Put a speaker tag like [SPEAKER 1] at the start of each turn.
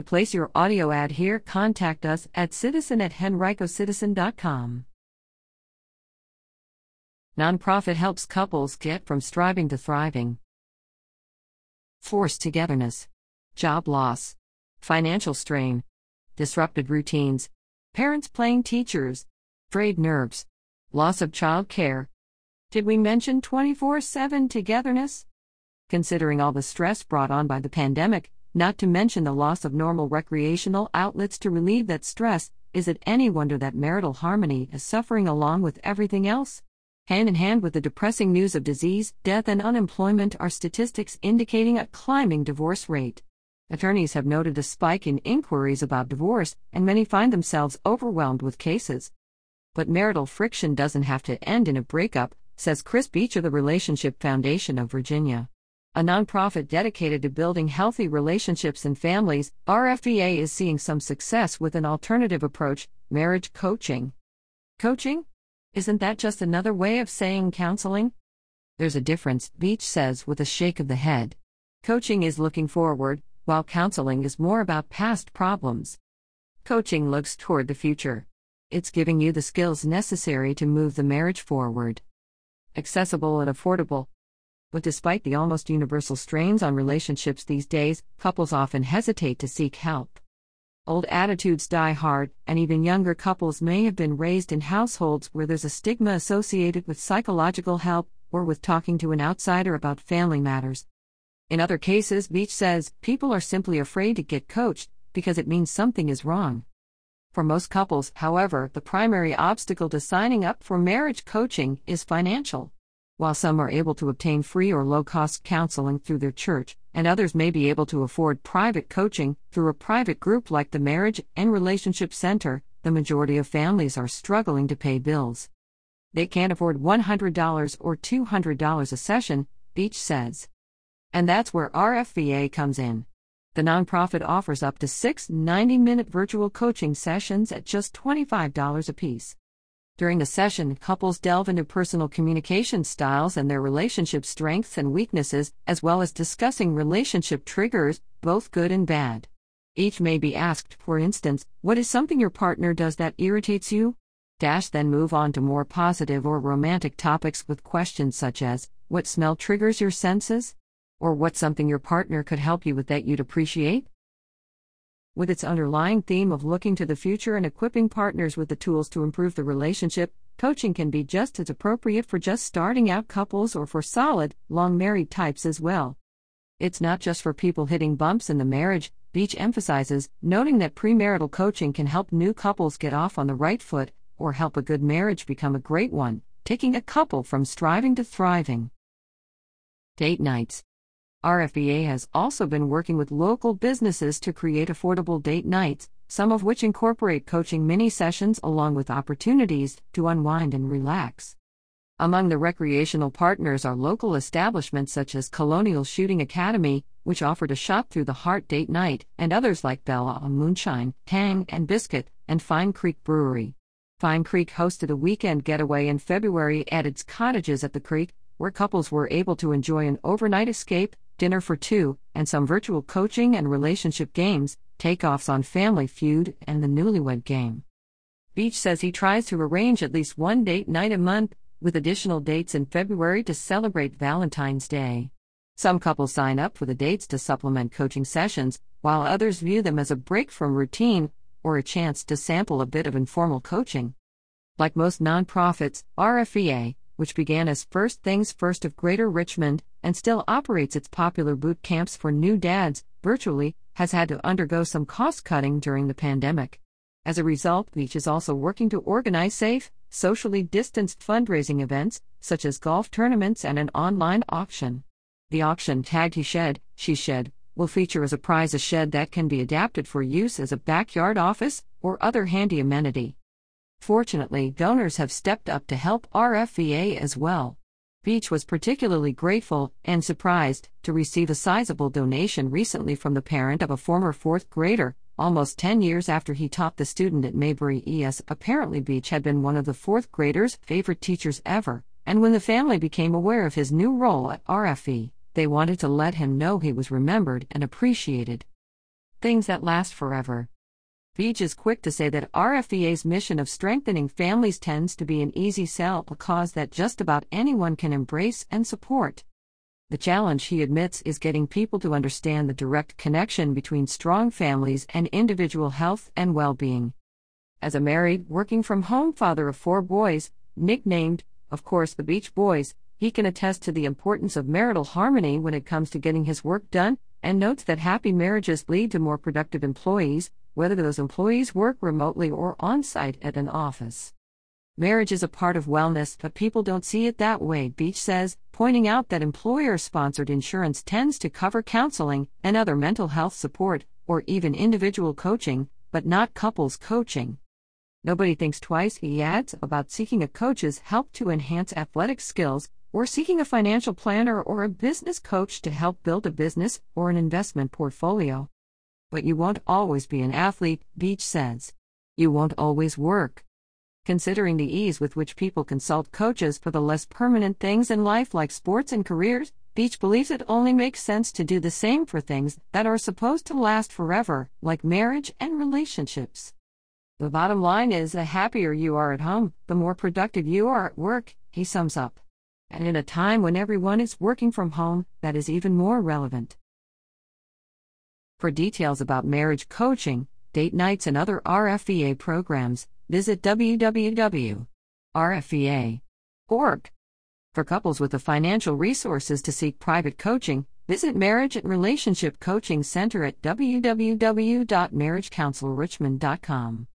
[SPEAKER 1] To place your audio ad here, contact us at citizen at henricocitizen.com. Nonprofit helps couples get from striving to thriving. Forced togetherness, job loss, financial strain, disrupted routines, parents playing teachers, frayed nerves, loss of child care. Did we mention 24 7 togetherness? Considering all the stress brought on by the pandemic, not to mention the loss of normal recreational outlets to relieve that stress, is it any wonder that marital harmony is suffering along with everything else? Hand in hand with the depressing news of disease, death, and unemployment are statistics indicating a climbing divorce rate. Attorneys have noted a spike in inquiries about divorce, and many find themselves overwhelmed with cases. But marital friction doesn't have to end in a breakup, says Chris Beach of the Relationship Foundation of Virginia. A nonprofit dedicated to building healthy relationships and families, RFVA is seeing some success with an alternative approach marriage coaching. Coaching? Isn't that just another way of saying counseling? There's a difference, Beach says with a shake of the head. Coaching is looking forward, while counseling is more about past problems. Coaching looks toward the future. It's giving you the skills necessary to move the marriage forward. Accessible and affordable. But despite the almost universal strains on relationships these days, couples often hesitate to seek help. Old attitudes die hard, and even younger couples may have been raised in households where there's a stigma associated with psychological help or with talking to an outsider about family matters. In other cases, Beach says, people are simply afraid to get coached because it means something is wrong. For most couples, however, the primary obstacle to signing up for marriage coaching is financial. While some are able to obtain free or low cost counseling through their church, and others may be able to afford private coaching through a private group like the Marriage and Relationship Center, the majority of families are struggling to pay bills. They can't afford $100 or $200 a session, Beach says. And that's where RFVA comes in. The nonprofit offers up to six 90 minute virtual coaching sessions at just $25 apiece. During the session, couples delve into personal communication styles and their relationship strengths and weaknesses, as well as discussing relationship triggers, both good and bad. Each may be asked, for instance, what is something your partner does that irritates you? Dash then move on to more positive or romantic topics with questions such as, what smell triggers your senses? Or what's something your partner could help you with that you'd appreciate? With its underlying theme of looking to the future and equipping partners with the tools to improve the relationship, coaching can be just as appropriate for just starting out couples or for solid, long married types as well. It's not just for people hitting bumps in the marriage, Beach emphasizes, noting that premarital coaching can help new couples get off on the right foot or help a good marriage become a great one, taking a couple from striving to thriving. Date nights. RFVA has also been working with local businesses to create affordable date nights, some of which incorporate coaching mini sessions along with opportunities to unwind and relax. Among the recreational partners are local establishments such as Colonial Shooting Academy, which offered a shot through the heart date night, and others like Bella Moonshine, Tang and Biscuit, and Fine Creek Brewery. Fine Creek hosted a weekend getaway in February at its cottages at the creek, where couples were able to enjoy an overnight escape, dinner for two, and some virtual coaching and relationship games, takeoffs on Family Feud and the Newlywed Game. Beach says he tries to arrange at least one date night a month, with additional dates in February to celebrate Valentine's Day. Some couples sign up for the dates to supplement coaching sessions, while others view them as a break from routine or a chance to sample a bit of informal coaching. Like most nonprofits, RFVA, which began as First Things First of Greater Richmond and still operates its popular boot camps for new dads virtually, has had to undergo some cost cutting during the pandemic. As a result, Beach is also working to organize safe, socially distanced fundraising events, such as golf tournaments and an online auction. The auction, tagged He Shed, She Shed, will feature as a prize a shed that can be adapted for use as a backyard office or other handy amenity. Fortunately, donors have stepped up to help RFVA as well. Beach was particularly grateful and surprised to receive a sizable donation recently from the parent of a former fourth grader, almost 10 years after he taught the student at Maybeury ES. Apparently, Beach had been one of the fourth graders' favorite teachers ever, and when the family became aware of his new role at RFE, they wanted to let him know he was remembered and appreciated. Things that last forever. Beach is quick to say that RFVA's mission of strengthening families tends to be an easy sell, a cause that just about anyone can embrace and support. The challenge, he admits, is getting people to understand the direct connection between strong families and individual health and well being. As a married, working from home father of four boys, nicknamed, of course, the Beach Boys, he can attest to the importance of marital harmony when it comes to getting his work done, and notes that happy marriages lead to more productive employees, whether those employees work remotely or on site at an office. Marriage is a part of wellness, but people don't see it that way, Beach says, pointing out that employer sponsored insurance tends to cover counseling and other mental health support, or even individual coaching, but not couples coaching. Nobody thinks twice, he adds, about seeking a coach's help to enhance athletic skills or seeking a financial planner or a business coach to help build a business or an investment portfolio. But you won't always be an athlete, Beach says. You won't always work. Considering the ease with which people consult coaches for the less permanent things in life like sports and careers, Beach believes it only makes sense to do the same for things that are supposed to last forever, like marriage and relationships. The bottom line is the happier you are at home, the more productive you are at work, he sums up. And in a time when everyone is working from home, that is even more relevant. For details about marriage coaching, date nights, and other RFVA programs, visit www.rfea.org. For couples with the financial resources to seek private coaching, visit Marriage and Relationship Coaching Center at www.marriagecounselrichmond.com.